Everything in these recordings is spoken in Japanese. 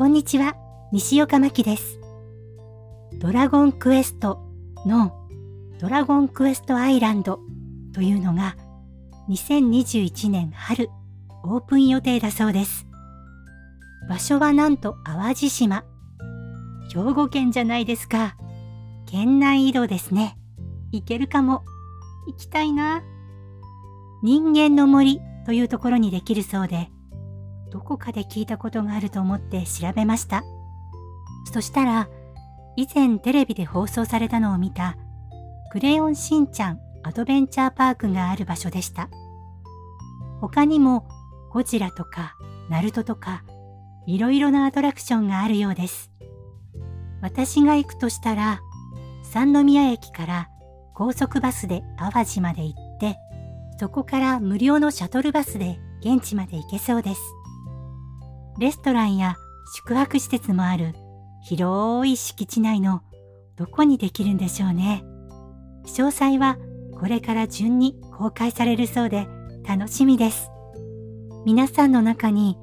こんにちは、西岡真希です。ドラゴンクエストのドラゴンクエストアイランドというのが2021年春オープン予定だそうです。場所はなんと淡路島。兵庫県じゃないですか。県内移動ですね。行けるかも。行きたいな。人間の森というところにできるそうで、どこかで聞いたことがあると思って調べました。そしたら、以前テレビで放送されたのを見た、クレヨンしんちゃんアドベンチャーパークがある場所でした。他にも、ゴジラとか、ナルトとか、いろいろなアトラクションがあるようです。私が行くとしたら、三宮駅から高速バスで淡路まで行って、そこから無料のシャトルバスで現地まで行けそうです。レストランや宿泊施設もある広い敷地内のどこにできるんでしょうね。詳細はこれから順に公開されるそうで楽しみです。皆さんの中に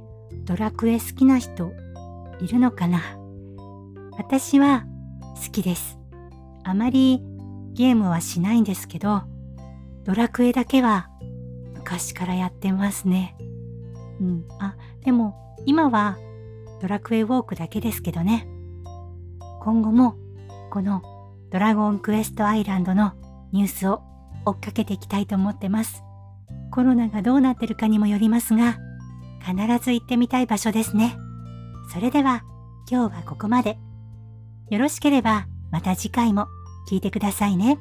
ドラクエ好きな人いるのかな？私は好きです。あまりゲームはしないんですけど、ドラクエだけは昔からやってますね。うん。あ、でも今はドラクエウォークだけですけどね。今後もこのドラゴンクエストアイランドのニュースを追っかけていきたいと思ってます。コロナがどうなってるかにもよりますが、必ず行ってみたい場所ですね。それでは今日はここまで。よろしければまた次回も聞いてくださいね。